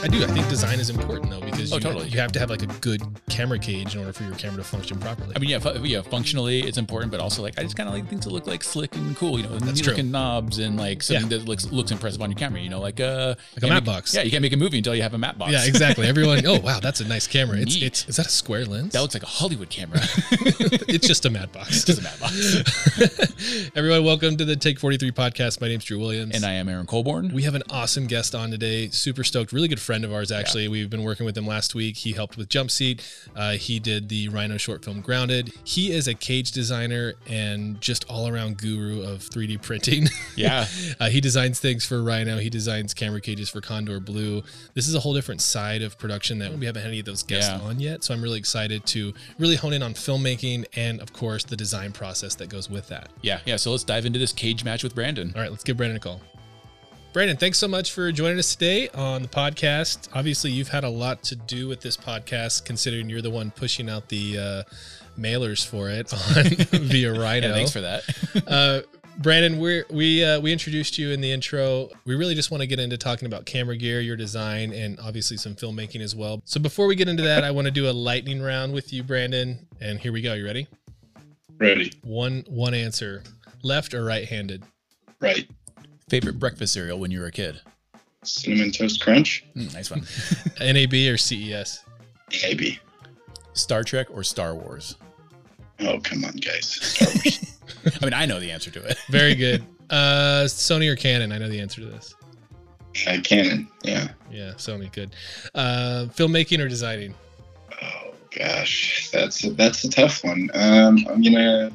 I do. I think design is important though Oh, you, totally. you have to have like a good camera cage in order for your camera to function properly. I mean, yeah, fu- yeah. Functionally, it's important, but also like I just kind of like things that look like slick and cool. You know, That's true. looking knobs and like something that looks looks impressive on your camera. You know, like uh, Like a can't matte make- box. Yeah, you can't make a movie until you have a matte box. yeah, exactly. Everyone, oh wow, that's a nice camera. It's Neat. it's is that a square lens? that looks like a Hollywood camera. it's just a matte box. just a matte box. Everyone, welcome to the Take 43 podcast. My name's Drew Williams. and I am Aaron Colborn. we have an awesome guest on today. Super stoked. Really good friend of ours, actually. We've been working with him last week. He helped with Jump Seat. Uh, he did the Rhino short film Grounded. He is a cage designer and just all around guru of 3D printing. yeah, Uh, he designs things for Rhino. He designs camera cages for Condor Blue. This is a whole different side of production that we haven't had any of those guests Yeah. on yet. So I'm really excited to really hone in on filmmaking and, of course, the design process that goes with that. yeah, yeah. So let's dive into this cage match with Brandon. All right, let's give Brandon a call. Brandon, thanks so much for joining us today on the podcast. Obviously, you've had a lot to do with this podcast, considering you're the one pushing out the uh, mailers for it on via Rhino. Yeah, thanks for that. uh, Brandon, we're, we uh, we introduced you in the intro. We really just want to get into talking about camera gear, your design, and obviously some filmmaking as well. So before we get into that, I want to do a lightning round with you, Brandon. And here we go. You ready? Ready. One one answer: left or right-handed? Right. Favorite breakfast cereal when you were a kid? Cinnamon Toast Crunch. Mm, nice one. NAB or E CES? NAB. Star Trek or Star Wars? Oh, come on, guys. Star Wars. I mean, I know the answer to it. Very good. Uh, Sony or Canon? I know the answer to this. uh, Canon. Yeah. Yeah, Sony. Good. Uh, filmmaking or designing? Oh gosh, that's a, that's a tough one. Um, I'm gonna.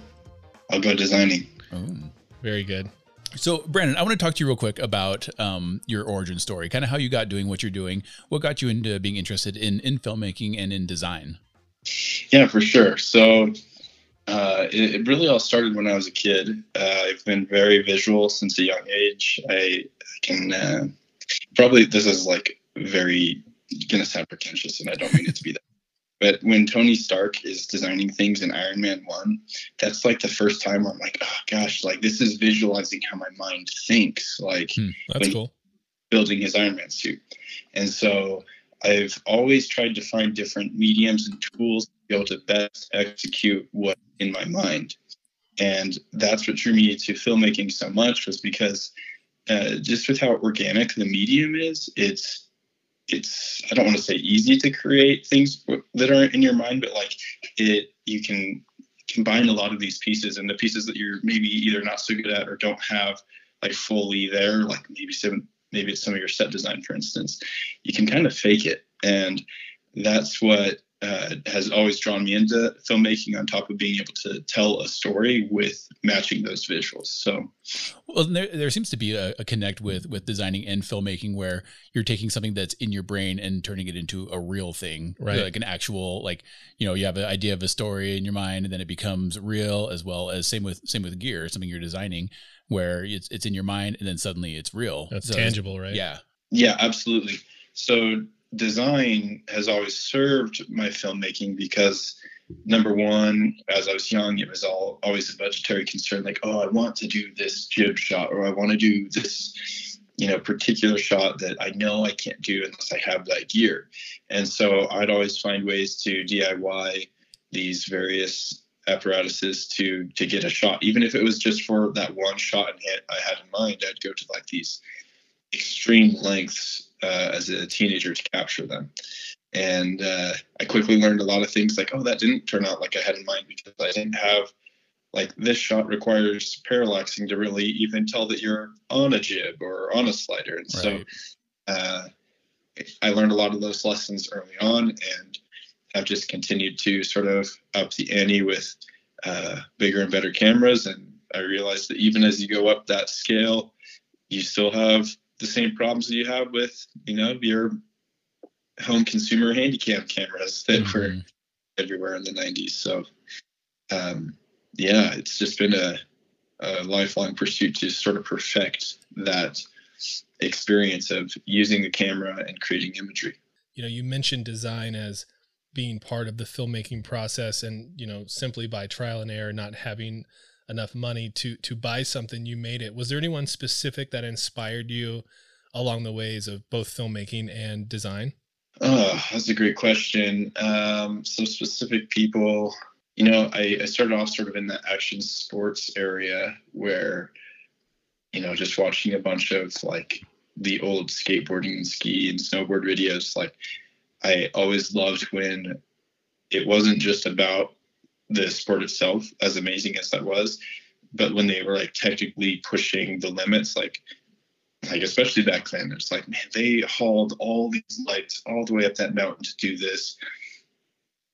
I'll go designing. Ooh. Very good. So, Brandon, I want to talk to you real quick about um, your origin story, kind of how you got doing what you're doing. What got you into being interested in in filmmaking and in design? Yeah, for sure. So uh, it, it really all started when I was a kid. Uh, I've been very visual since a young age. I can uh, probably this is like very gonna sound pretentious, and I don't mean it to be that. But when Tony Stark is designing things in Iron Man One, that's like the first time where I'm like, oh gosh, like this is visualizing how my mind thinks. Like Hmm. That's cool. building his Iron Man suit. And so I've always tried to find different mediums and tools to be able to best execute what in my mind. And that's what drew me to filmmaking so much was because uh, just with how organic the medium is, it's it's I don't want to say easy to create things that aren't in your mind, but like it you can combine a lot of these pieces and the pieces that you're maybe either not so good at or don't have like fully there, like maybe some maybe it's some of your set design, for instance, you can kind of fake it. And that's what uh, has always drawn me into filmmaking on top of being able to tell a story with matching those visuals. So, Well, there, there seems to be a, a connect with with designing and filmmaking where you're taking something that's in your brain and turning it into a real thing, Right. Like an actual, like you know, you have an idea of a story in your mind, and then it becomes real, as well as same with same with gear, something you're designing, where it's it's in your mind, and then suddenly it's real. That's So it's- tangible, right? Yeah. yeah, absolutely. So, design has always served my filmmaking because number one, as I was young, it was all always a budgetary concern like, oh, I want to do this jib shot or I want to do this, you know, particular shot that I know I can't do unless I have that gear. And so I'd always find ways to DIY these various apparatuses to to get a shot even if it was just for that one shot I had in mind I'd go to like these extreme lengths uh, as a teenager to capture them. And uh, I quickly learned a lot of things like, oh, that didn't turn out like I had in mind because I didn't have, like, this shot requires parallaxing to really even tell that you're on a jib or on a slider. And so uh, I learned a lot of those lessons early on and have just continued to sort of up the ante with uh, bigger and better cameras. And I realized that even as you go up that scale, you still have the same problems that you have with, you know, your home consumer handycam cameras that were Mhm. everywhere in the 90s. So, um, yeah, it's just been a, a lifelong pursuit to sort of perfect that experience of using a camera and creating imagery. You know, you mentioned design as being part of the filmmaking process and, you know, simply by trial and error, not having enough money to to buy something, you made it. Was there anyone specific that inspired you along the ways of both filmmaking and design? Oh, that's a great question. Um, specific people, you know, I, I started off sort of in the action sports area where, you know, just watching a bunch of like the old skateboarding and ski and snowboard videos, like I always loved when it wasn't just about the sport itself, as amazing as that was, but when they were like technically pushing the limits, like like especially back then, it's like man, they hauled all these lights all the way up that mountain to do this,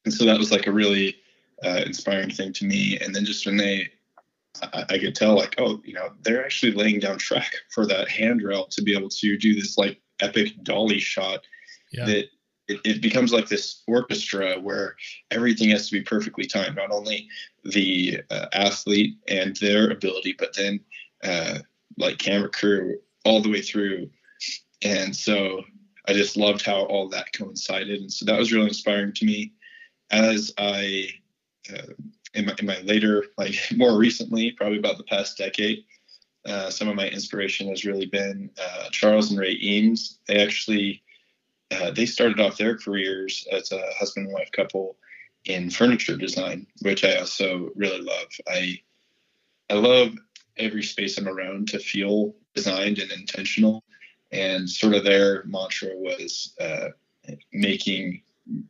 and so that was like a really uh, inspiring thing to me. And then just when they, I, I could tell like, oh, you know, they're actually laying down track for that handrail to be able to do this like epic dolly shot yeah. that it, it, becomes like this orchestra where everything has to be perfectly timed not only the uh, athlete and their ability but then uh, like camera crew all the way through. And so i just loved how all that coincided. And so that was really inspiring to me as i uh, in, my, in my later like more recently probably about the past decade uh, some of my inspiration has really been uh, charles and ray eames. They actually uh, they started off their careers as a husband and wife couple in furniture design, which I also really love. I I love every space I'm around to feel designed and intentional. And sort of their mantra was uh, making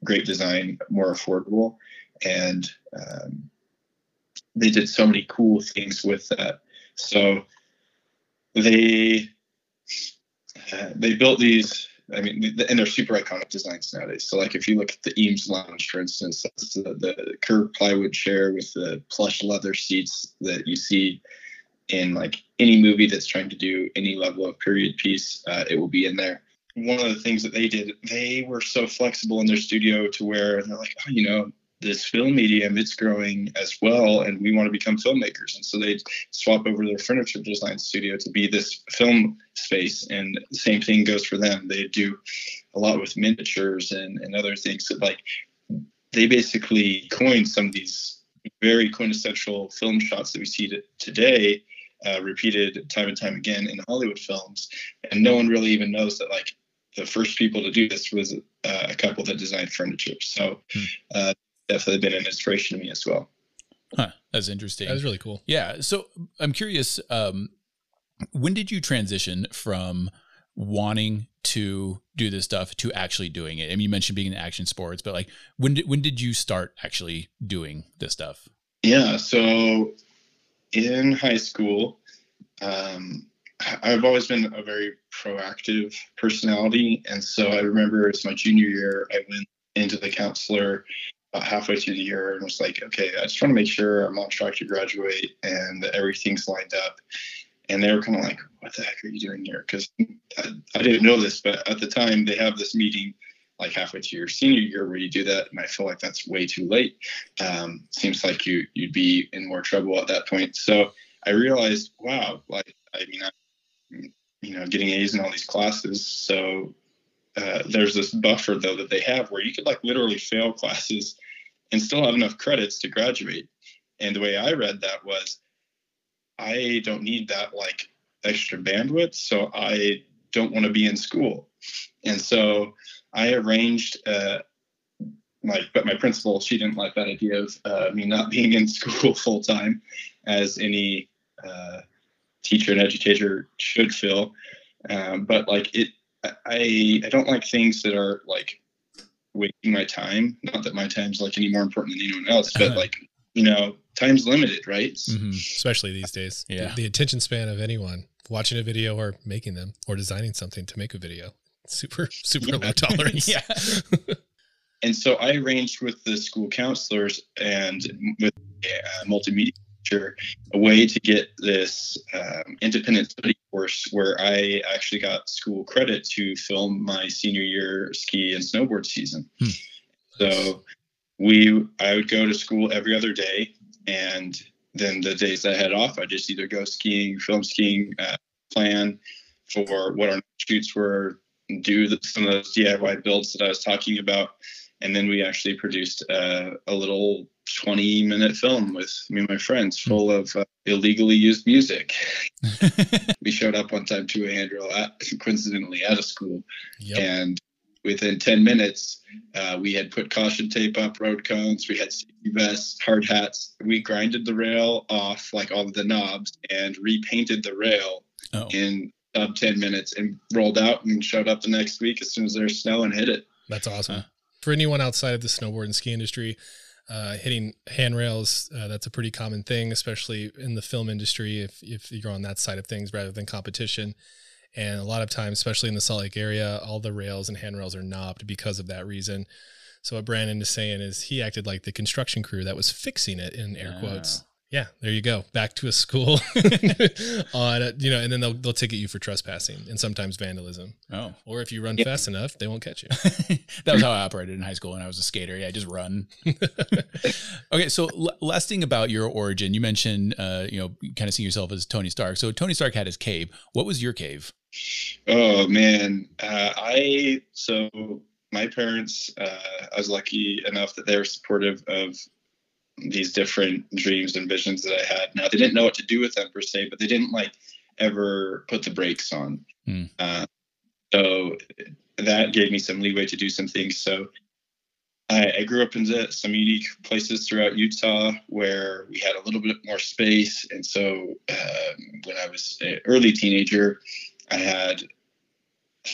great design more affordable. And um, they did so many cool things with that. So they uh, they built these I mean, and they're super iconic designs nowadays. So, like, if you look at the Eames Lounge, for instance, that's the, the curved plywood chair with the plush leather seats that you see in like any movie that's trying to do any level of period piece. Uh, it will be in there. One of the things that they did, they were so flexible in their studio to where they're like, oh, you know, this film medium it's growing as well and we want to become filmmakers. And so they swap over their furniture design studio to be this film space and the same thing goes for them. They do a lot with miniatures and, and other things that like they basically coined some of these very quintessential film shots that we see today uh, repeated time and time again in hollywood films. And no one really even knows that like the first people to do this was uh, a couple that designed furniture. So hmm. uh, definitely been an inspiration to me as well. Huh, that's interesting. That was really cool. Yeah. So I'm curious, um, when did you transition from wanting to do this stuff to actually doing it? I mean, you mentioned being in action sports, but like, when did when did you start actually doing this stuff? Yeah. So in high school, um, I've always been a very proactive personality, and so I remember it's my junior year. I went into the counselor about halfway through the year and was like, okay, I just want to make sure I'm on track to graduate and everything's lined up. And they were kind of like, what the heck are you doing here? Because I, I, didn't know this, but at the time they have this meeting like halfway through your senior year where you do that. And I feel like that's way too late. Um, seems like you, you'd be in more trouble at that point. So I realized, wow, like, I mean, I'm, you know, getting A's in all these classes. So uh, there's this buffer though that they have where you could like literally fail classes and still have enough credits to graduate. And the way I read that was, I don't need that like extra bandwidth, so I don't want to be in school. And so I arranged, uh, like, but my principal, she didn't like that idea of uh, me not being in school full time, as any uh, teacher and educator should feel. Um, but like it, I I don't like things that are like wasting my time. Not that my time's like any more important than anyone else, but like you know, time's limited, right? Mm-hmm. Especially these days. Yeah. The, the, attention span of anyone watching a video or making them or designing something to make a video. Super, super yeah. low tolerance. yeah. and so I arranged with the school counselors and with uh, multimedia a way to get this um, independent study course where I actually got school credit to film my senior year ski and snowboard season. Hmm. So we, I would go to school every other day, and then the days I had off, I just either go skiing, film skiing, uh, plan for what our shoots were, do the, some of those DIY builds that I was talking about, and then we actually produced uh, a little 20 minute film with me and my friends hmm. full of uh, illegally used music we showed up one time to a handrail coincidentally at a school, Yep. and within 10 minutes, uh, we had put caution tape up, road cones, we had safety vests, hard hats. We grinded the rail off, like all of the knobs, and repainted the rail Oh, in sub 10 minutes and rolled out and showed up the next week as soon as there's snow and hit it. That's awesome. For anyone outside of the snowboard and ski industry, uh, hitting handrails, uh, that's a pretty common thing, especially in the film industry if, if you're on that side of things rather than competition. And a lot of times, especially in the Salt Lake area, all the rails and handrails are knobbed because of that reason. So what Brandon is saying is he acted like the construction crew that was fixing it in air quotes. Yeah, there you go. Back to a school on uh, you know, and then they'll they'll ticket you for trespassing and sometimes vandalism. oh. Or if you run Yeah. fast enough, they won't catch you. that was how I operated in high school when I was a skater. Yeah, just run. okay, so l- last thing about your origin, you mentioned, uh, you know, kind of seeing yourself as Tony Stark. So Tony Stark had his cave. What was your cave? Oh man, uh, I so my parents. Uh, I was lucky enough that they were supportive of these different dreams and visions that I had. Now they didn't know what to do with them per se, but they didn't like ever put the brakes on. Hmm. Uh, so that gave me some leeway to do some things. So I, I grew up in the, some unique places throughout Utah where we had a little bit more space, and so um, when I was an early teenager, I had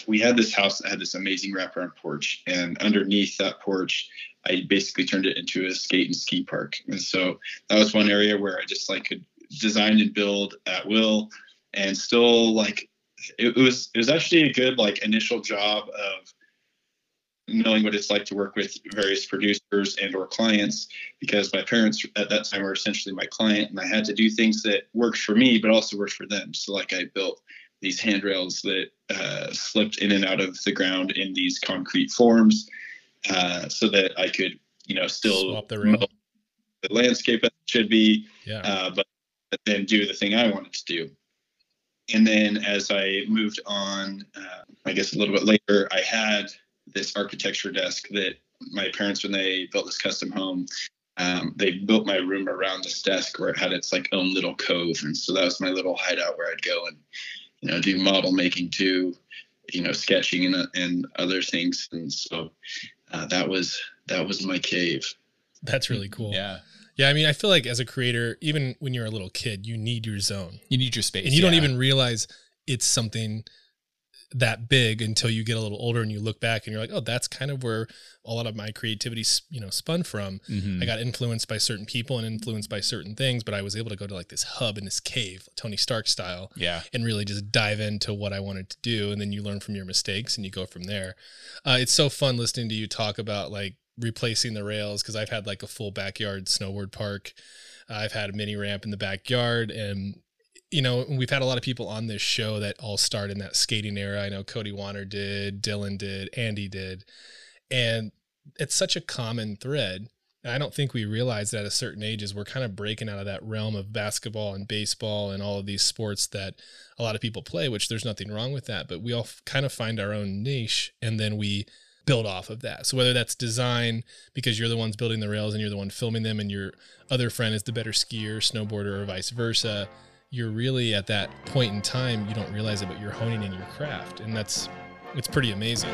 we had this house that had this amazing wraparound porch, and underneath that porch, I basically turned it into a skate and ski park. And so that was one area where I just like could design and build at will, and still like it, was it was actually a good like initial job of knowing what it's like to work with various producers and or clients because my parents at that time were essentially my client and i had to do things that worked for me but also worked for them so like i built these handrails that uh, slipped in and out of the ground in these concrete forms uh, so that I could, you know, still the the landscape as it should be, Yeah. uh, but, but then do the thing I wanted to do. And then as I moved on, uh, I guess a little bit later, I had this architecture desk that my parents, when they built this custom home, um, they built my room around this desk where it had its like own little cove, and so that was my little hideout where I'd go and you know do model making too, you know sketching and and other things, and so uh, that was that was my cave. That's really cool. Yeah. Yeah, I mean, I feel like as a creator, even when you're a little kid, you need your zone. You need your space. And you don't even realize it's something that big until you get a little older and you look back and you're like, "Oh, that's kind of where a lot of my creativity, you know, spun from." Mhm. I got influenced by certain people and influenced by certain things, but I was able to go to like this hub in this cave, Tony Stark style, Yeah. and really just dive into what I wanted to do. And then you learn from your mistakes and you go from there. Uh, it's so fun listening to you talk about like replacing the rails because I've had like a full backyard snowboard park. I've had a mini ramp in the backyard and you know, we've had a lot of people on this show that all started in that skating era. I know Cody Warner did, Dylan did, Andy did. And it's such a common thread. And I don't think we realize that at certain ages we're kind of breaking out of that realm of basketball and baseball and all of these sports that a lot of people play, which there's nothing wrong with that, but we all kind of find our own niche and then we build off of that. So whether that's design because you're the ones building the rails and you're the one filming them and your other friend is the better skier, snowboarder or vice versa, you're really at that point in time you don't realize it but you're honing in your craft and that's it's pretty amazing.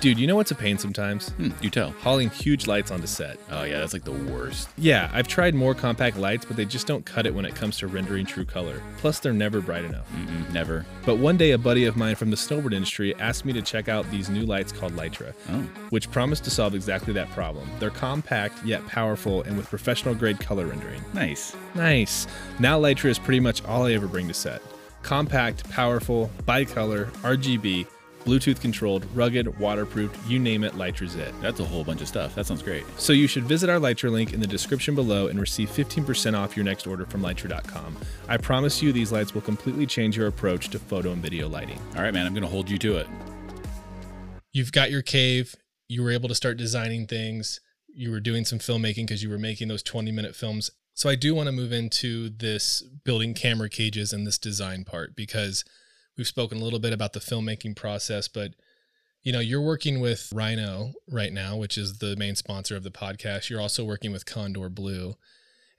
Dude, you know what's a pain sometimes? Hmm, you tell. Hauling huge lights onto set. Oh yeah, that's like the worst. Yeah, I've tried more compact lights, but they just don't cut it when it comes to rendering true color. Plus, they're never bright enough. Mm-mm, never. But one day, a buddy of mine from the snowboard industry asked me to check out these new lights called Litra, Oh. which promise to solve exactly that problem. They're compact yet powerful and with professional grade color rendering. Nice. Nice. Now Litra is pretty much all I ever bring to set. Compact, powerful, bicolor, RGB, Bluetooth controlled, rugged, waterproofed, you name it, Litra's it. That's a whole bunch of stuff. That sounds great. So you should visit our Litra link in the description below and receive 15% off your next order from Litra.com. I promise you these lights will completely change your approach to photo and video lighting. All right, man. I'm gonna hold you to it. You've got your cave, you were able to start designing things, you were doing some filmmaking because you were making those 20 minute films. So I do want to move into this building camera cages and this design part because we've spoken a little bit about the filmmaking process, but you know, you're working with Rhino right now, which is the main sponsor of the podcast. You're also working with Condor Blue.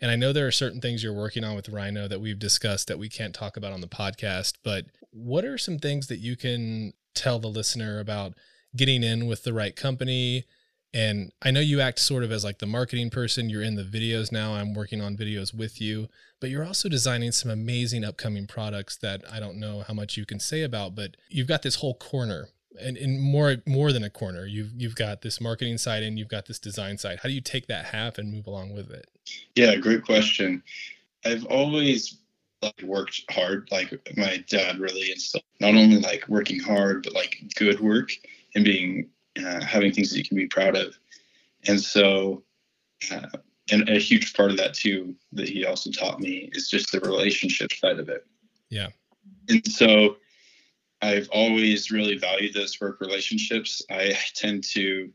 And I know there are certain things you're working on with Rhino that we've discussed that we can't talk about on the podcast, but what are some things that you can tell the listener about getting in with the right company? And I know you act sort of as like the marketing person. You're in the videos now. I'm working on videos with you, but you're also designing some amazing upcoming products that I don't know how much you can say about, but you've got this whole corner and, in more more than a corner. You've you've got this marketing side and you've got this design side. How do you take that half and move along with it? Yeah, great question. I've always like worked hard. Like my dad really instilled not only like working hard, but like good work and being uh, having things that you can be proud of. And so, uh, and a huge part of that too that he also taught me is just the relationship side of it. Yeah. And so I've always really valued those work relationships. I tend to,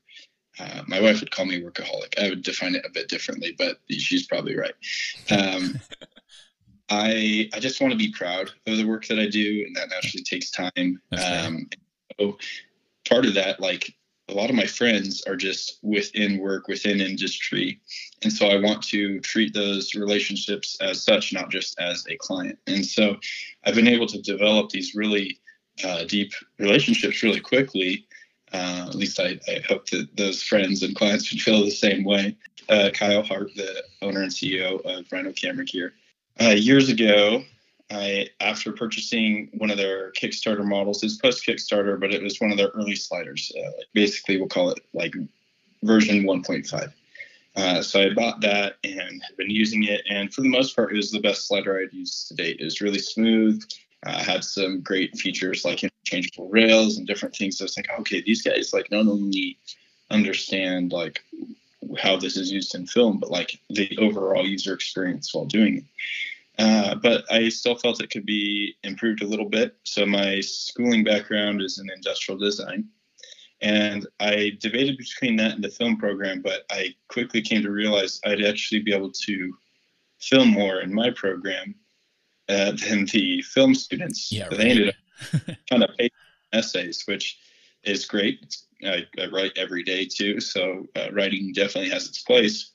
uh, my wife would call me workaholic. I would define it a bit differently, but she's probably right. Um, I I just want to be proud of the work that I do, and that naturally takes time. Um, so part of that, like a lot of my friends are just within work, within industry. And so I want to treat those relationships as such, not just as a client. And so I've been able to develop these really uh, deep relationships really quickly. Uh, at least I, I, hope that those friends and clients would feel the same way. Uh, Kyle Hart, the owner and CEO of Rhino Camera Gear. Uh, years ago, I after purchasing one of their Kickstarter models, it's post Kickstarter, but it was one of their early sliders. Uh, basically, we'll call it like version 1.5. Uh, so I bought that and have been using it, and for the most part, it was the best slider I'd used to date. It was really smooth, uh, had some great features like interchangeable rails and different things. I was like, okay, these guys like not only understand like how this is used in film, but like the overall user experience while doing it. Uh, but I still felt it could be improved a little bit. So my schooling background is in industrial design. And I debated between that and the film program, but I quickly came to realize I'd actually be able to film more in my program uh, than the film students. Yeah, right. They ended up kind of paying essays, which is great. I, I, write every day too, so uh, writing definitely has its place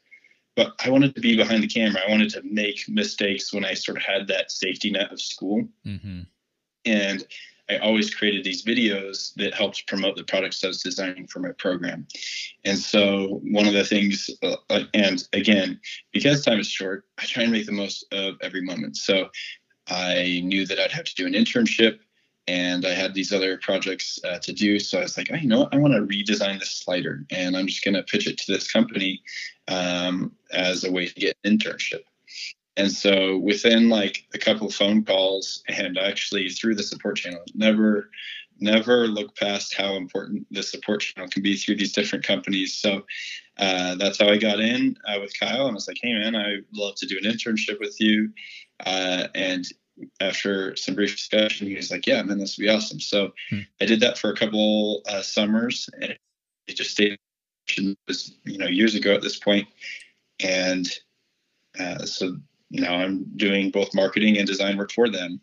but I wanted to be behind the camera. I wanted to make mistakes when I sort of had that safety net of school. Mm-hmm. And I always created these videos that helped promote the products I was designing for my program. And so, one of the things, uh, and again, because time is short, I try and make the most of every moment. So, I knew that I'd have to do an internship and I had these other projects uh, to do. So I was like, oh, you know what? I want to redesign this slider, and I'm just going to pitch it to this company um, as a way to get an internship. And so within like a couple phone calls, and actually through the support channel, never, never look past how important the support channel can be through these different companies. So uh, that's how I got in uh, with Kyle. And I was like, hey man, I'd love to do an internship with you. Uh, and after some brief discussion, he was like, "Yeah, man, this would be awesome." So hmm. I did that for a couple uh, summers, and it just stayed. It Was you know years ago at this point, and uh, so now I'm doing both marketing and design work for them.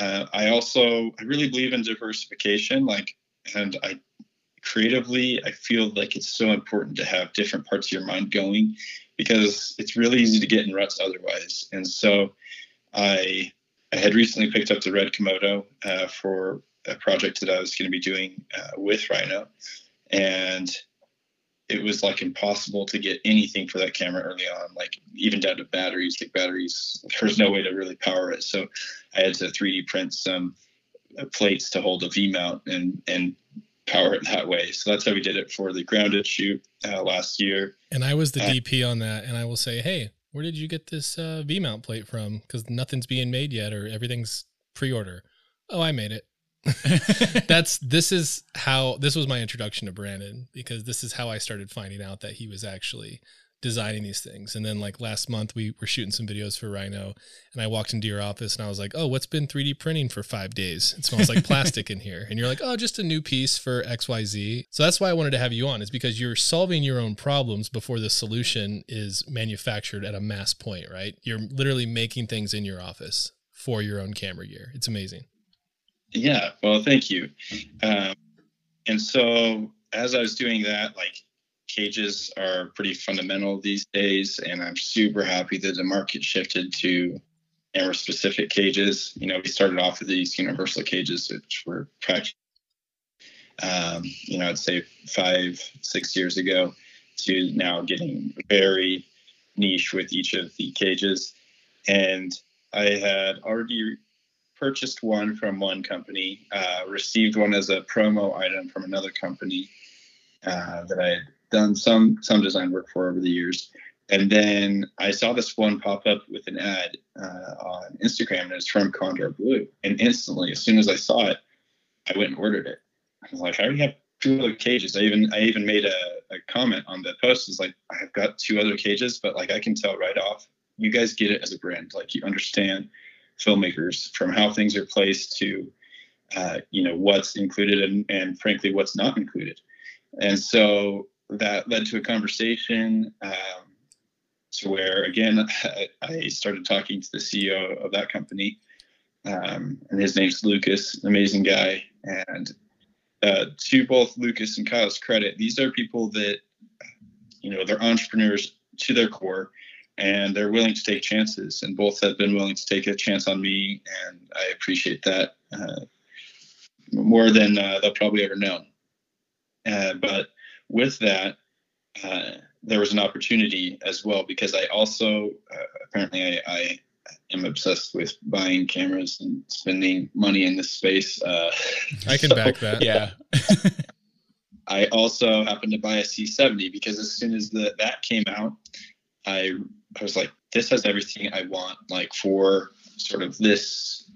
Uh, I also I really believe in diversification, like, and I creatively I feel like it's so important to have different parts of your mind going because it's really easy to get in ruts otherwise. And so I I had recently picked up the red Komodo uh, for a project that I was going to be doing uh, with Rhino, and it was like impossible to get anything for that camera early on, like even down to batteries. Like batteries, there's no way to really power it, so I had to 3D print some uh, plates to hold a V mount and and power it that way. So that's how we did it for the grounded shoot uh, last year. And I was the DP on that, and I will say, hey, where did you get this uh, V mount plate from? Because nothing's being made yet, or everything's pre order. Oh, I made it. That's this is how this was my introduction to Brandon because this is how I started finding out that he was actually designing these things. And then like last month we were shooting some videos for Rhino and I walked into your office and I was like, "Oh, what's been 3D printing for 5 days? It smells like plastic in here." And you're like, "Oh, just a new piece for XYZ." So that's why I wanted to have you on is because you're solving your own problems before the solution is manufactured at a mass point, right? You're literally making things in your office for your own camera gear. It's amazing. Yeah, well, thank you. Um, and so as I was doing that, like cages are pretty fundamental these days, and I'm super happy that the market shifted to camera specific cages. You know, we started off with these universal cages, which were practically, um, you know, I'd say five, six years ago, to now getting very niche with each of the cages. And I had already purchased one from one company, uh, received one as a promo item from another company uh, that I had done some some design work for over the years. And then I saw this one pop up with an ad uh, on Instagram, and it's from Condor Blue. And instantly, as soon as I saw it, I went and ordered it. I was like, I already have two other cages. I even I even made a, a comment on the post. It's like I've got two other cages, but like I can tell right off, you guys get it as a brand. Like you understand filmmakers from how things are placed to uh, you know what's included and, and frankly what's not included. And so that led to a conversation um, to where again I started talking to the CEO of that company, um, and his name's Lucas, amazing guy. And uh, to both Lucas and Kyle's credit, these are people that you know they're entrepreneurs to their core, and they're willing to take chances. And both have been willing to take a chance on me, and I appreciate that uh, more than uh, they'll probably ever know. Uh, but with that, uh, there was an opportunity as well because I also uh, apparently I, I, am obsessed with buying cameras and spending money in this space. Uh, I can so, back that. Yeah. I also happened to buy a C70 because as soon as the, that came out, I I was like, this has everything I want, like for sort of this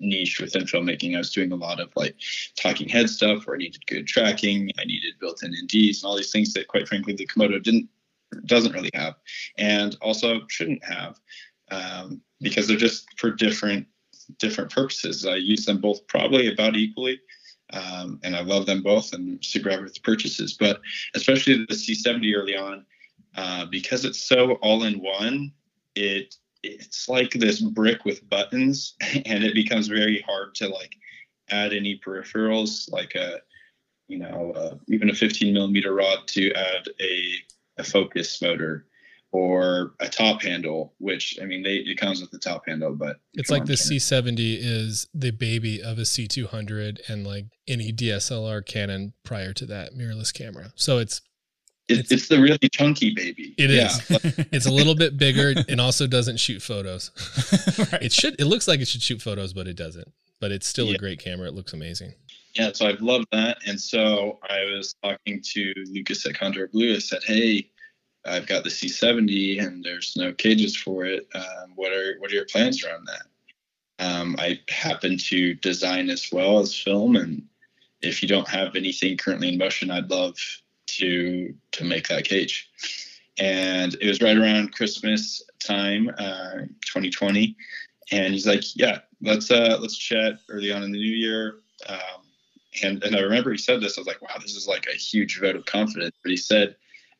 niche within filmmaking. I was doing a lot of like talking head stuff where I needed good tracking, I needed built-in NDs and all these things that quite frankly the Komodo didn't doesn't really have and also shouldn't have um, because they're just for different different purposes. I use them both probably about equally. Um, and I love them both and super happy with the purchases. But especially the C70 early on, uh, because it's so all in one, it it's like this brick with buttons and it becomes very hard to like add any peripherals like a you know uh, even a 15 millimeter rod to add a, a focus motor or a top handle which i mean they it comes with the top handle but it's like the c70 is the baby of a c200 and like any dslr canon prior to that mirrorless camera. So it's it, it's, it's, the really chunky baby. It yeah. is. it's a little bit bigger and also doesn't shoot photos. right. It should. It looks like it should shoot photos, but it doesn't. But it's still yeah. a great camera. It looks amazing. Yeah, so I've loved that. And so I was talking to Lucas at Condor Blue. I said, "Hey, I've got the C70, and there's no cages for it. Um, what are what are your plans around that?" Um, I happen to design as well as film, and if you don't have anything currently in motion, I'd love to to make that cage. And it was right around Christmas time, uh, 2020, and he's like, "Yeah, let's uh, let's chat early on in the new year." Um, and and I remember he said this. I was like, "Wow, this is like a huge vote of confidence." But he said,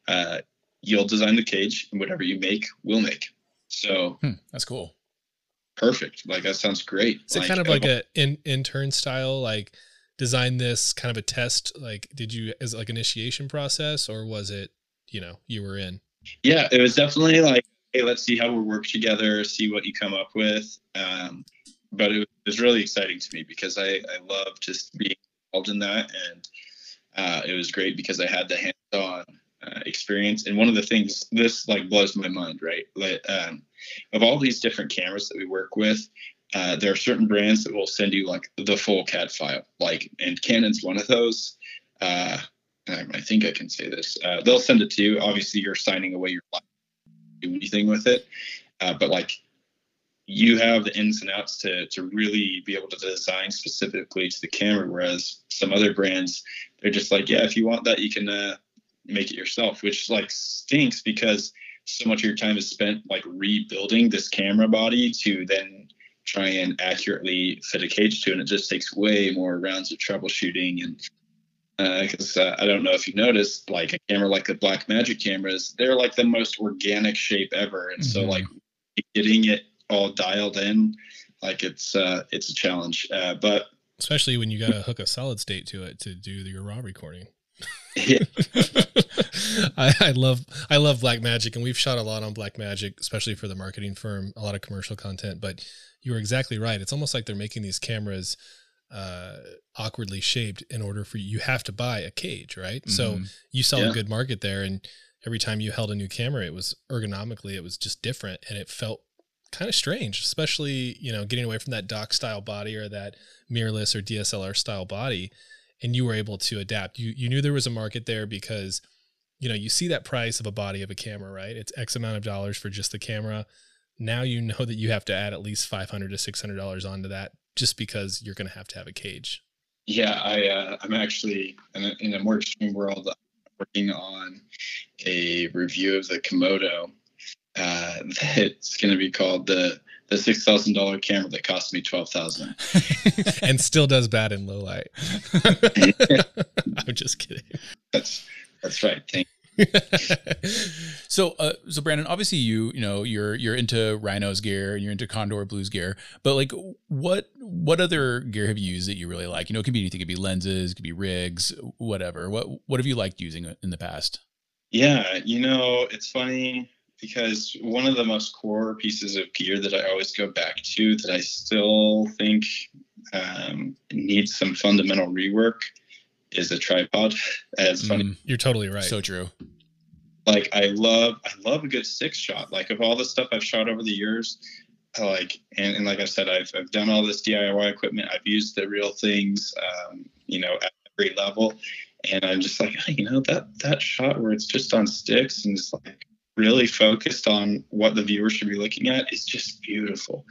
uh, "You'll design the cage, and whatever you make, we'll make." So hmm, that's cool. Perfect. Like that sounds great. Is like, it kind of like a in, intern style, like design this kind of a test? Like, did you as like initiation process, or was it you know you were in? Yeah, it was definitely like, hey, let's see how we work together, see what you come up with. Um, but it was really exciting to me because I I love just being involved in that, and uh, it was great because I had the hands-on uh, experience. And one of the things this like blows my mind, right? Like, um, of all these different cameras that we work with, uh, there are certain brands that will send you like the full CAD file, like, and Canon's one of those. Uh, I think I can say this. Uh, they'll send it to you. Obviously, you're signing away your life, do anything with it, uh, but like you have the ins and outs to to really be able to design specifically to the camera. Whereas some other brands, they're just like, yeah, if you want that, you can uh, make it yourself, which like stinks because so much of your time is spent like rebuilding this camera body to then try and accurately fit a cage to, and it just takes way more rounds of troubleshooting and because uh, uh, I don't know if you noticed, like a camera like the Blackmagic cameras, they're like the most organic shape ever, and mm-hmm. so like getting it all dialed in, like it's uh, it's a challenge. Uh, but especially when you got to hook a solid state to it to do your raw recording. Yeah. I, I love I love Blackmagic, and we've shot a lot on Blackmagic, especially for the marketing firm, a lot of commercial content. But you were exactly right. It's almost like they're making these cameras uh, awkwardly shaped in order for you. You have to buy a cage, right? So Mhm. you saw Yeah. a good market there, and every time you held a new camera, it was ergonomically, it was just different, and it felt kind of strange, especially you know getting away from that dock style body or that mirrorless or DSLR style body, and you were able to adapt. You you knew there was a market there because you know you see that price of a body of a camera, right? It's X amount of dollars for just the camera. Now you know that you have to add at least five hundred to six hundred dollars onto that just because you're going to have to have a cage. Yeah, I uh, I'm actually in a, in a more extreme world working on a review of the Komodo uh, that's going to be called the the six thousand dollar camera that cost me twelve thousand. and still does bad in low light. I'm just kidding. That's that's right. Thank So, uh, so Brandon, obviously you, you know, you're you're into Rhinos gear and you're into Condor Blues gear, but like, what what other gear have you used that you really like? You know, it could be anything. It could be lenses, it could be rigs, whatever. What what have you liked using in the past? Yeah, you know, it's funny because one of the most core pieces of gear that I always go back to that I still think um, needs some fundamental rework is a tripod. It's funny. Mm, You're totally right. So true. Like I love, I love a good sticks shot. Like of all the stuff I've shot over the years, I like, and, and like I said, I've, I've done all this DIY equipment. I've used the real things, um, you know, at every level. And I'm just like, you know, that, that shot where it's just on sticks and it's like really focused on what the viewer should be looking at is just beautiful.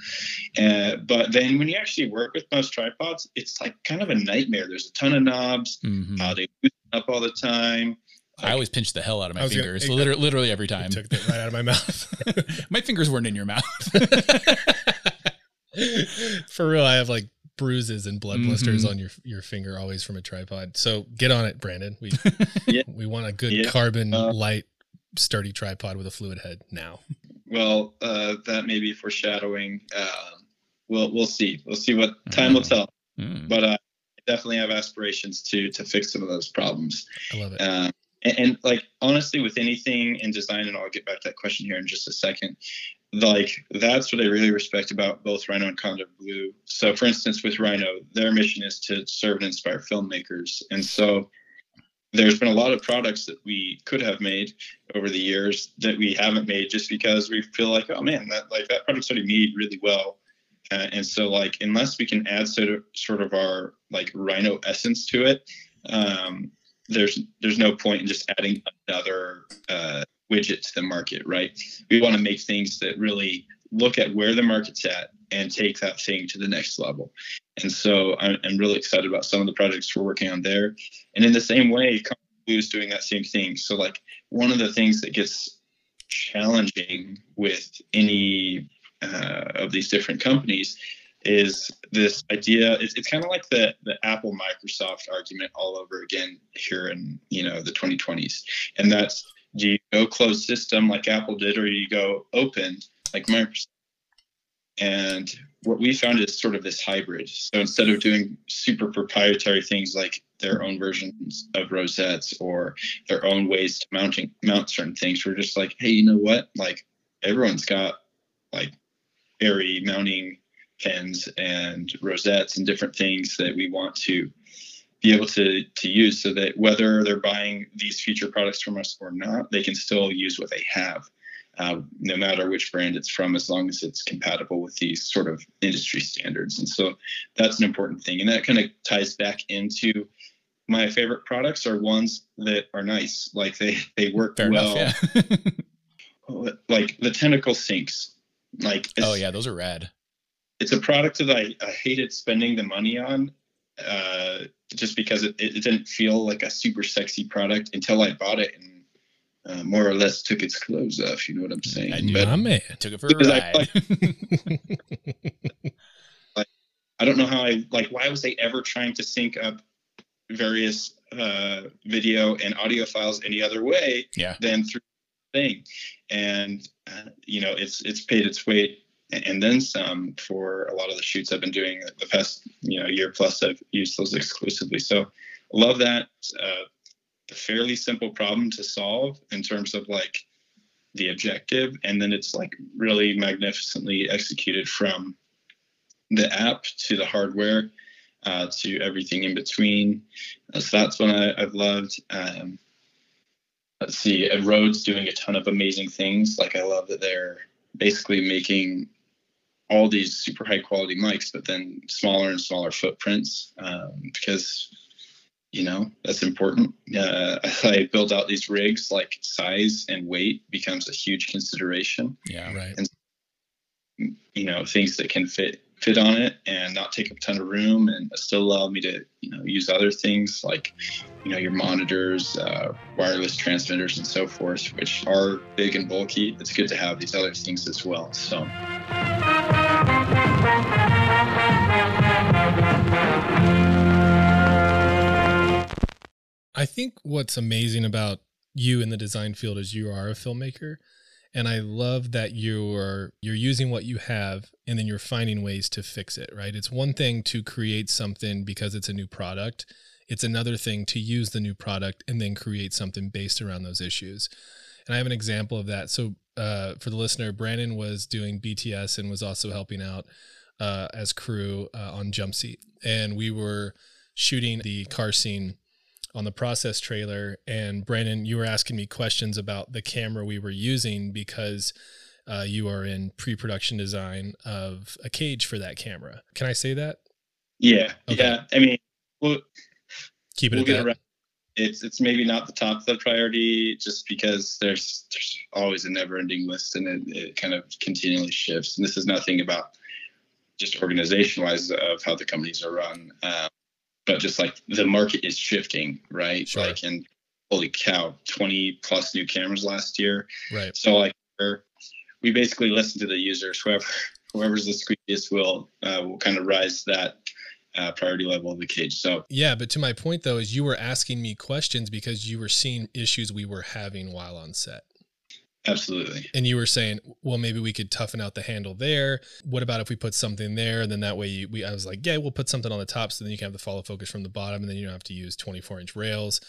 Uh, but then when you actually work with most tripods, it's like kind of a nightmare. There's a ton of knobs. Mhm. Uh, they loosen up all the time. I always pinch the hell out of my I was gonna- fingers, literally, literally every time. took that right out of my mouth. my fingers weren't in your mouth. For real, I have like bruises and blood blisters Mhm. on your your finger always from a tripod. So get on it, Brandon. We Yeah. we want a good Yeah. carbon Uh, light sturdy tripod with a fluid head now. Well, uh, that may be foreshadowing. Um, we'll we'll see. We'll see what time will Mm. tell. Mm. But uh, I definitely have aspirations to to fix some of those problems. I love it. Um, and, and like honestly, with anything in design, and I'll get back to that question here in just a second. Like that's what I really respect about both Rhino and Condor Blue. So, for instance, with Rhino, their mission is to serve and inspire filmmakers, and so there's been a lot of products that we could have made over the years that we haven't made just because we feel like, oh man, that like that product's already made really well. Uh, and so like unless we can add sort of sort of our like Rhino essence to it, um, there's there's no point in just adding another uh, widget to the market, right? We want to make things that really look at where the market's at and take that thing to the next level. And so I'm, really excited about some of the projects we're working on there. And in the same way, Blue is doing that same thing. So like one of the things that gets challenging with any uh, of these different companies is this idea it's, it's kind of like the the apple microsoft argument all over again here in you know the 2020s and that's do you go closed system like apple did or do you go open like microsoft and what we found is sort of this hybrid. So instead of doing super proprietary things like their own versions of rosettes or their own ways to mounting mount certain things we're just like hey you know what? Like everyone's got like ARRI mounting pins and rosettes and different things that we want to be able to to use so that whether they're buying these future products from us or not they can still use what they have uh, no matter which brand it's from as long as it's compatible with these sort of industry standards and so that's an important thing and that kind of ties back into my favorite products are ones that are nice like they they work Fair well enough. Yeah. like the tentacle syncs like oh yeah, those are rad. it's a product that I, I hated spending the money on uh, just because it, it didn't feel like a super sexy product until I bought it and uh, more or less took its clothes off. You know what I'm saying? I do. But My man. Took it for a Because I ride. I don't know how I like. Why was I ever trying to sync up various uh, video and audio files any other way yeah. than through thing? And uh, you know, it's it's paid its weight and, and then some for a lot of the shoots I've been doing the past you know year plus. I've used those exclusively, so love that. Uh, a fairly simple problem to solve in terms of like the objective, and then it's like really magnificently executed from the app to the hardware uh, to everything in between. Uh, so that's one I, have loved. Um, let's see, Rode's doing a ton of amazing things. Like I love that they're basically making all these super high quality mics, but then smaller and smaller footprints um, because you know that's important. Uh, I build out these rigs, like size and weight becomes a huge consideration. Yeah, right. And you know things that can fit fit on it and not take up a ton of room and still allow me to you know use other things like you know your monitors uh, wireless transmitters and so forth which are big and bulky it's good to have these other things as well so I think what's amazing about you in the design field is you are a filmmaker and I love that you're you're using what you have and then you're finding ways to fix it, right? It's one thing to create something because it's a new product. It's another thing to use the new product and then create something based around those issues. And I have an example of that. So uh, for the listener, Brandon was doing BTS and was also helping out uh, as crew uh, on Jump Seat, and we were shooting the car scene on the process trailer. And Brandon, you were asking me questions about the camera we were using because uh, you are in pre-production design of a cage for that camera. Can I say that? Yeah, okay. yeah. I mean, we'll keep it. We'll get It's it's maybe not the top of the priority just because there's there's always a never-ending list and it, it kind of continually shifts. And this is nothing about just organization-wise of how the companies are run. Um, but just like the market is shifting, right? Sure. Like, and holy cow, 20 plus new cameras last year. Right. So like we basically listen to the users, whoever whoever's the squeakiest will uh, will kind of rise that uh, priority level of the cage. So yeah, but to my point though, is you were asking me questions because you were seeing issues we were having while on set. Absolutely. And you were saying, well, maybe we could toughen out the handle there. What about if we put something there? And then that way we, I was like, yeah, we'll put something on the top. So then you can have the follow focus from the bottom and then you don't have to use 24 inch rails.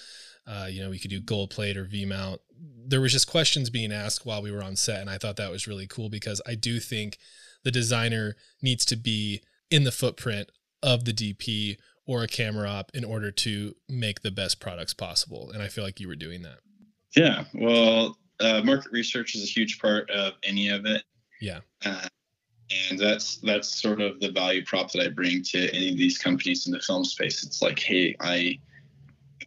Uh, you know, we could do gold plate or V mount. There was just questions being asked while we were on set. And I thought that was really cool because I do think the designer needs to be in the footprint of the DP or a camera op in order to make the best products possible. And I feel like you were doing that. Yeah. Well, uh, market research is a huge part of any of it. Yeah. Uh, and that's that's sort of the value prop that I bring to any of these companies in the film space. It's like, hey, I've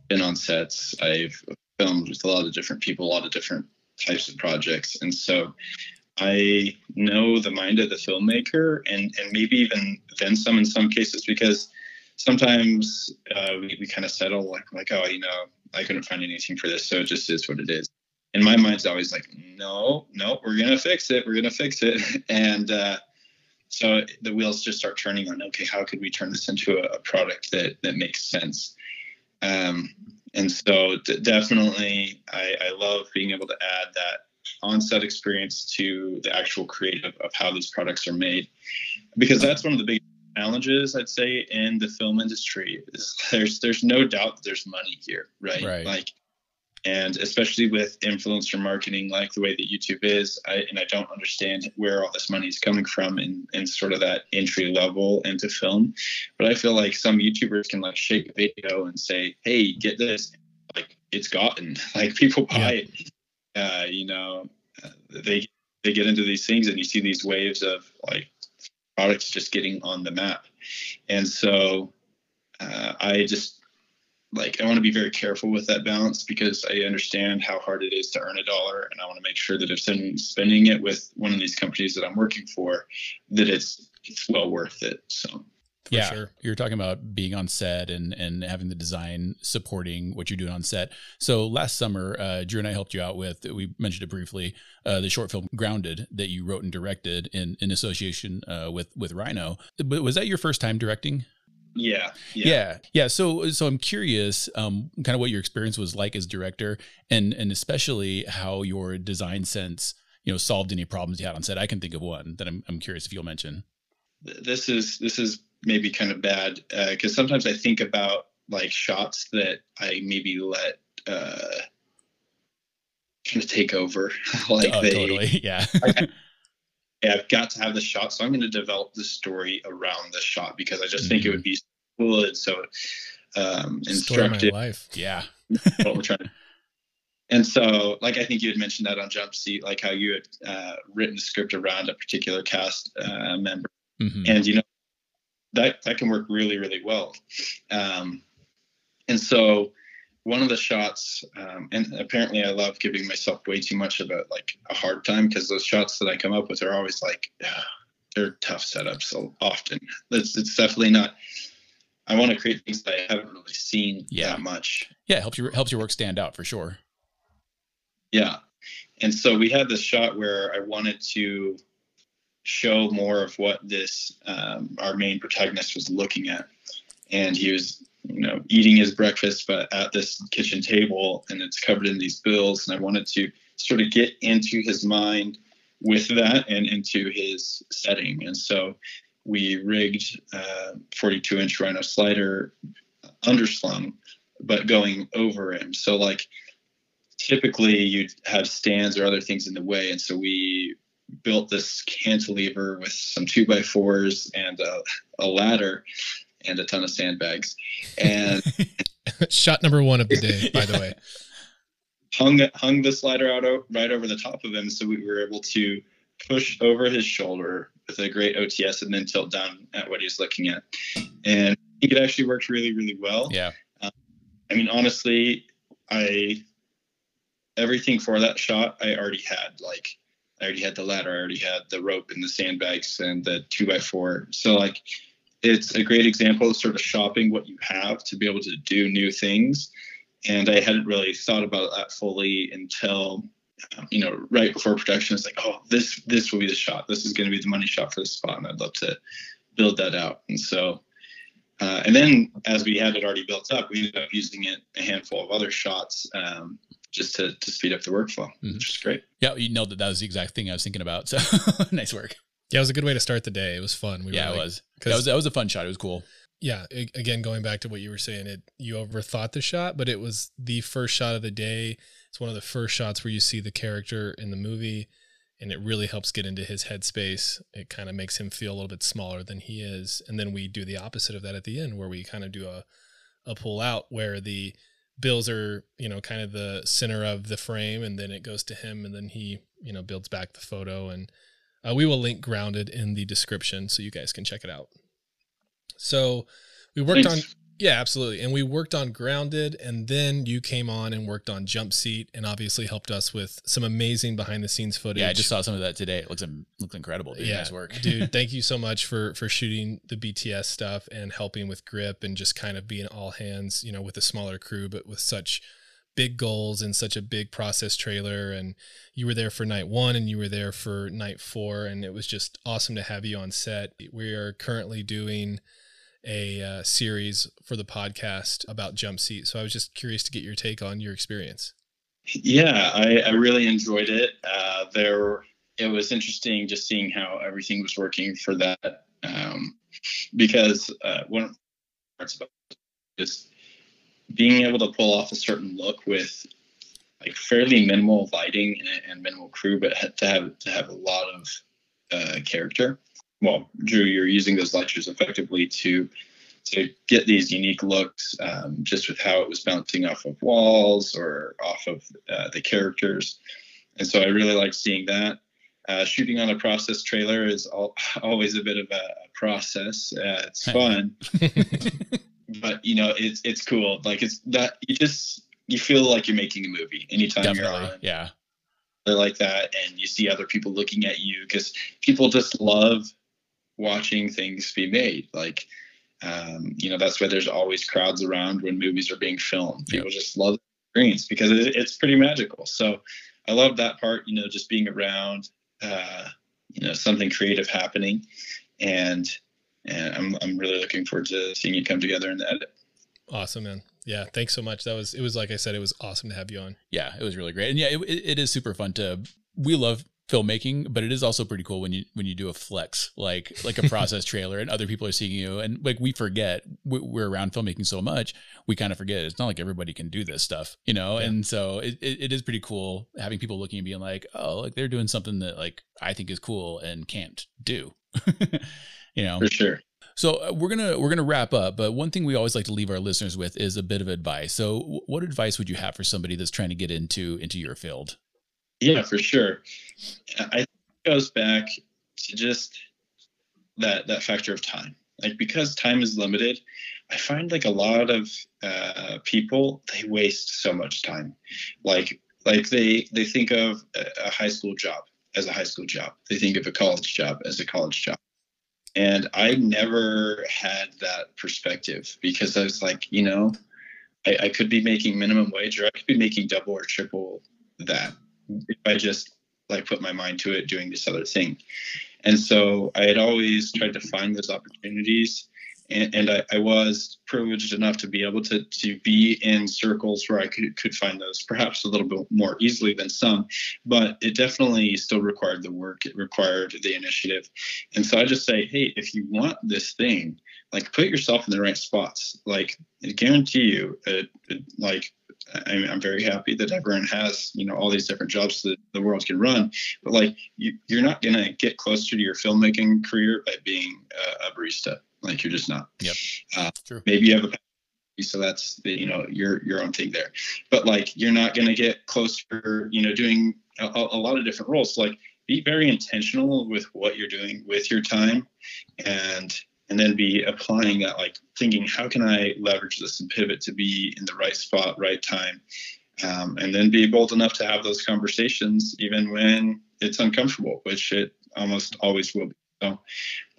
been on sets, I've filmed with a lot of different people, a lot of different types of projects, and so I know the mind of the filmmaker, and and maybe even then some in some cases because sometimes uh, we, we kind of settle like like oh you know I couldn't find anything for this, so it just is what it is in my mind's always like, no, no, we're gonna fix it. We're gonna fix it. And uh, so the wheels just start turning on. Okay, how could we turn this into a, a product that that makes sense? Um, and so d- definitely, I, I love being able to add that on-set experience to the actual creative of how these products are made, because that's one of the big challenges I'd say in the film industry. Is there's there's no doubt that there's money here, right? Right. Like and especially with influencer marketing like the way that youtube is I, and i don't understand where all this money is coming from in, in sort of that entry level into film but i feel like some youtubers can like shake a video and say hey get this like it's gotten. Like people buy yeah. it. Uh, you know they they get into these things and you see these waves of like products just getting on the map. And so uh, i just like I want to be very careful with that balance because I understand how hard it is to earn a dollar, and I want to make sure that if someone's spending it with one of these companies that I'm working for, that it's it's well worth it. So. For yeah, sure. you're talking about being on set and and having the design supporting what you're doing on set. So last summer, uh, Drew and I helped you out with we mentioned it briefly uh, the short film Grounded that you wrote and directed in in association uh, with with Rhino. But was that your first time directing? Yeah, yeah, yeah, yeah. So, so I'm curious, um, kind of what your experience was like as director, and and especially how your design sense, you know, solved any problems you had on set. I can think of one that I'm I'm curious if you'll mention. This is this is maybe kind of bad because uh, sometimes I think about like shots that I maybe let uh, kind of take over. like oh, they, totally. Yeah. Yeah, I've got to have the shot, so I'm going to develop the story around the shot because I just think it would be cool and so um, Story of my instructive. life. yeah. what we're trying to. And so, like I think you had mentioned that on Jump Seat, like how you had uh, written the script around a particular cast uh, member, Mhm. and you know that that can work really really well. Um, and so, one of the shots, um, and apparently I love giving myself way too much of a like a hard time because those shots that I come up with are always like they're tough setups. So often, it's it's definitely not. I want to create things that I haven't really seen Yeah. that much. Yeah. It helps your helps your work stand out for sure. Yeah. And so we had this shot where I wanted to show more of what this um, our main protagonist was looking at, and he was you know eating his breakfast, but at this kitchen table, and it's covered in these bills, and I wanted to sort of get into his mind with that and into his setting, and so we rigged uh, 42 inch Rhino slider underslung, but going over him. So like typically you'd have stands or other things in the way, and so we built this cantilever with some two by fours and a, a ladder and a ton of sandbags, and Shot number one of the day, by the way. hung hung the slider out o- right over the top of him, so we were able to push over his shoulder with a great OTS and then tilt down at what he's looking at, and I think it actually worked really really well. Yeah. Um, I mean, honestly, I everything for that shot I already had. Like, I already had the ladder, I already had the rope and the sandbags and the two by four. So like, it's a great example of sort of shopping what you have to be able to do new things. And I hadn't really thought about that fully until, um, you know, right before production. It's like, oh, this this will be the shot. This is going to be the money shot for the spot, and I'd love to build that out. And so uh, and then as we had it already built up, we ended up using it a handful of other shots um, just to, to speed up the workflow, Mhm. which is great. Yeah. You know that that was the exact thing I was thinking about. So nice work. Yeah, it was a good way to start the day. It was fun. We yeah, were it was. That was that was a fun shot. It was cool. yeah a- again going back to what you were saying it you overthought the shot but it was the first shot of the day it's one of the first shots where you see the character in the movie and it really helps get into his headspace it kind of makes him feel a little bit smaller than he is and then we do the opposite of that at the end where we kind of do a, a pull out where the bills are you know kind of the center of the frame and then it goes to him and then he you know builds back the photo and uh, we will link grounded in the description so you guys can check it out so we worked Thanks. on yeah, absolutely. And we worked on Grounded, and then you came on and worked on Jump Seat, and obviously helped us with some amazing behind the scenes footage. Yeah, I just saw some of that today. It looks looks incredible. Dude. yeah, Nice work, dude. Thank you so much for for shooting the BTS stuff and helping with grip and just kind of being all hands, you know, with a smaller crew, but with such big goals and such a big process trailer. And you were there for night one, and you were there for night four, and it was just awesome to have you on set. We are currently doing a uh, series for the podcast about jump seat. So I was just curious to get your take on your experience. Yeah, I, I really enjoyed it. Uh, there, it was interesting just seeing how everything was working for that, um, because uh, one of the parts about being able to pull off a certain look with like fairly minimal lighting and, and minimal crew, but to have to have a lot of uh, character. Well, Drew, you're using those Litras effectively to to get these unique looks um, just with how it was bouncing off of walls or off of uh, the characters. And so I really like seeing that. Uh, shooting on a process trailer is all, always a bit of a, process. Uh, it's fun, but you know, it's it's cool. Like it's that you just you feel like you're making a movie anytime you're on. Yeah. they're like that and you see other people looking at you because people just love watching things be made. Like um, you know that's why there's always crowds around when movies are being filmed. People just love screens because it, it's pretty magical. So i love that part you know just being around uh, you know something creative happening. And and I'm, I'm really looking forward to seeing it come together in the edit Awesome, man. Yeah, thanks so much. That was it was like I said, it was awesome to have you on. Yeah, it was really great. And yeah, it, it, it is super fun to we love filmmaking, but it is also pretty cool when you when you do a flex like like a process trailer and other people are seeing you and like we forget we're around filmmaking so much we kind of forget it's not like everybody can do this stuff you know yeah. and so it, it, it is pretty cool having people looking and being like oh like they're doing something that like I think is cool and can't do you know for sure so uh, we're gonna we're gonna wrap up, but one thing we always like to leave our listeners with is a bit of advice. So, what advice would you have for somebody that's trying to get into into your field? Yeah, for sure. I think it goes back to just that that factor of time. Like because time is limited, I find like a lot of uh, people they waste so much time. Like like they they think of a high school job as a high school job. They think of a college job as a college job. And I never had that perspective because I was like, you know, I, I could be making minimum wage or I could be making double or triple that if I just like put my mind to it doing this other thing. And so I had always tried to find those opportunities. And, and I, I, was privileged enough to be able to, to be in circles where I could, could find those perhaps a little bit more easily than some, but it definitely still required the work. It required the initiative. And so I just say, hey, if you want this thing, like put yourself in the right spots. Like I guarantee you, it, it, like I I'm very happy that everyone has, you know, all these different jobs that the world can run. But like, you, you're not going to get closer to your filmmaking career by being a, a barista. Like, you're just not. Yep. Uh, True. Maybe you have a so that's the, you know your your own thing there but like you're not going to get closer you know doing a, a, lot of different roles like be very intentional with what you're doing with your time and and then be applying that like thinking how can i leverage this and pivot to be in the right spot right time um, and then be bold enough to have those conversations even when it's uncomfortable which it almost always will be so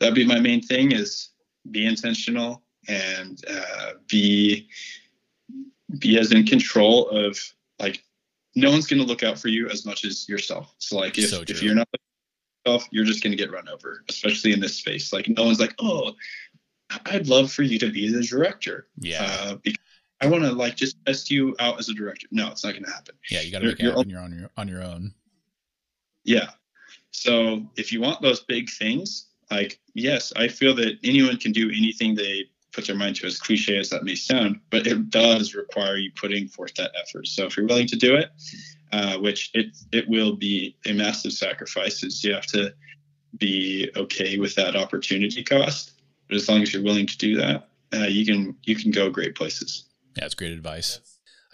that'd be my main thing is be intentional and uh, be be as in control of like no one's going to look out for you as much as yourself so like if, so if you're not yourself, you're just going to get run over, especially in this space. Like no one's like, oh, I'd love for you to be the director. Yeah. Uh, I want to like just test you out as a director. No, it's not going to happen. Yeah, you got to make it happen. You're on your on your own. Yeah. So if you want those big things, like yes, I feel that anyone can do anything they put their mind to, as cliche as that may sound, but it does require you putting forth that effort. So if you're willing to do it, uh, which it it will be a massive sacrifice. Is you have to be okay with that opportunity cost. But as long as you're willing to do that, uh, you can you can go great places. Yeah, it's great advice.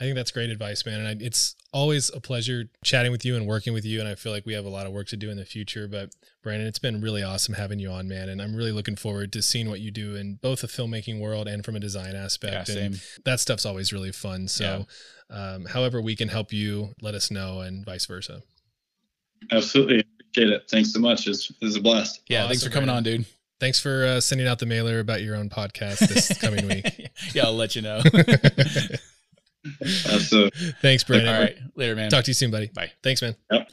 I think that's great advice, man. And I, it's always a pleasure chatting with you and working with you. And I feel like we have a lot of work to do in the future. But Brandon, it's been really awesome having you on, man. And I'm really looking forward to seeing what you do in both the filmmaking world and from a design aspect. Yeah, and that stuff's always really fun. So, yeah. um, however we can help you, let us know, and vice versa. Absolutely. Appreciate it. Thanks so much. It's, it's a blast. Yeah. Awesome, thanks for coming Brandon. on, dude. Thanks for uh, sending out the mailer about your own podcast this coming week. yeah, I'll let you know. Absolutely. Thanks, Brandon. All right. Later, man. Talk to you soon, buddy. Bye. Thanks, man. Yep.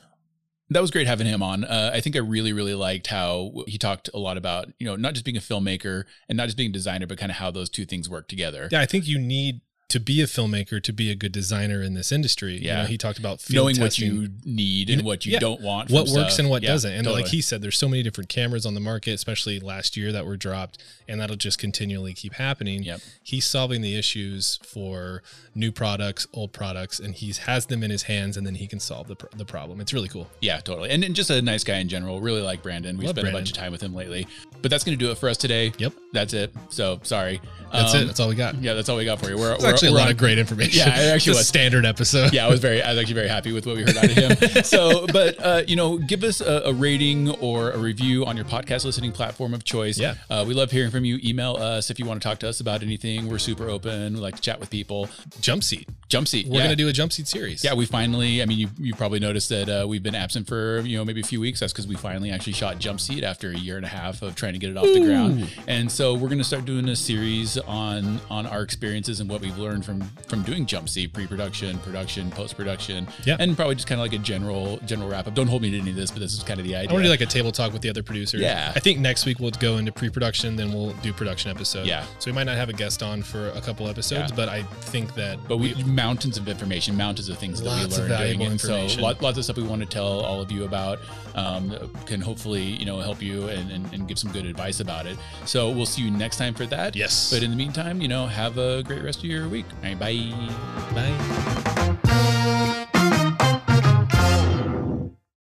That was great having him on. Uh, I think I really, really liked how he talked a lot about, you know, not just being a filmmaker and not just being a designer, but kind of how those two things work together. Yeah, I think you need to be a filmmaker to be a good designer in this industry. Yeah, you know, he talked about knowing testing. what you need and what you yeah. don't want, what works stuff. and what yeah, doesn't. And totally. like he said, there's so many different cameras on the market, especially last year that were dropped, and that'll just continually keep happening. Yep. He's solving the issues for new products, old products, and he has them in his hands, and then he can solve the, the problem. It's really cool. Yeah, totally. And, and just a nice guy in general. Really like Brandon. We've spent Brandon. a bunch of time with him lately. But that's going to do it for us today. Yep. That's it. So sorry. That's um, it. That's all we got. Yeah, that's all we got for you. We're, we're actually a lot of great information. Yeah, it actually was standard episode. Yeah, I was very, I was actually very happy with what we heard out of him. so, but uh, you know, give us a, a, rating or a review on your podcast listening platform of choice. Yeah, uh, we love hearing from you. Email us if you want to talk to us about anything. We're super open. We like to chat with people. Jump seat. Jump seat. We're yeah. gonna do a jump seat series. Yeah, we finally. I mean, you you probably noticed that uh, we've been absent for you know maybe a few weeks. That's because we finally actually shot jump seat after a year and a half of trying to get it off Ooh. the ground. And so we're gonna start doing a series on on our experiences and what we've learned from from doing jump seat pre-production, production, post-production. Yeah, and probably just kind of like a general general wrap up. Don't hold me to any of this, but this is kind of the idea. I want to do like a table talk with the other producers. Yeah, I think next week we'll go into pre-production, then we'll do production episode. Yeah, so we might not have a guest on for a couple episodes, yeah. but I think that but we, we mountains of information, mountains of things that Lots we of learned doing. And so lot, lots of stuff we want to tell all of you about um, can hopefully you know help you and, and, and give some good advice about it. So we'll see you next time for that. Yes. But in the meantime, you know, have a great rest of your week. All right, bye. Bye.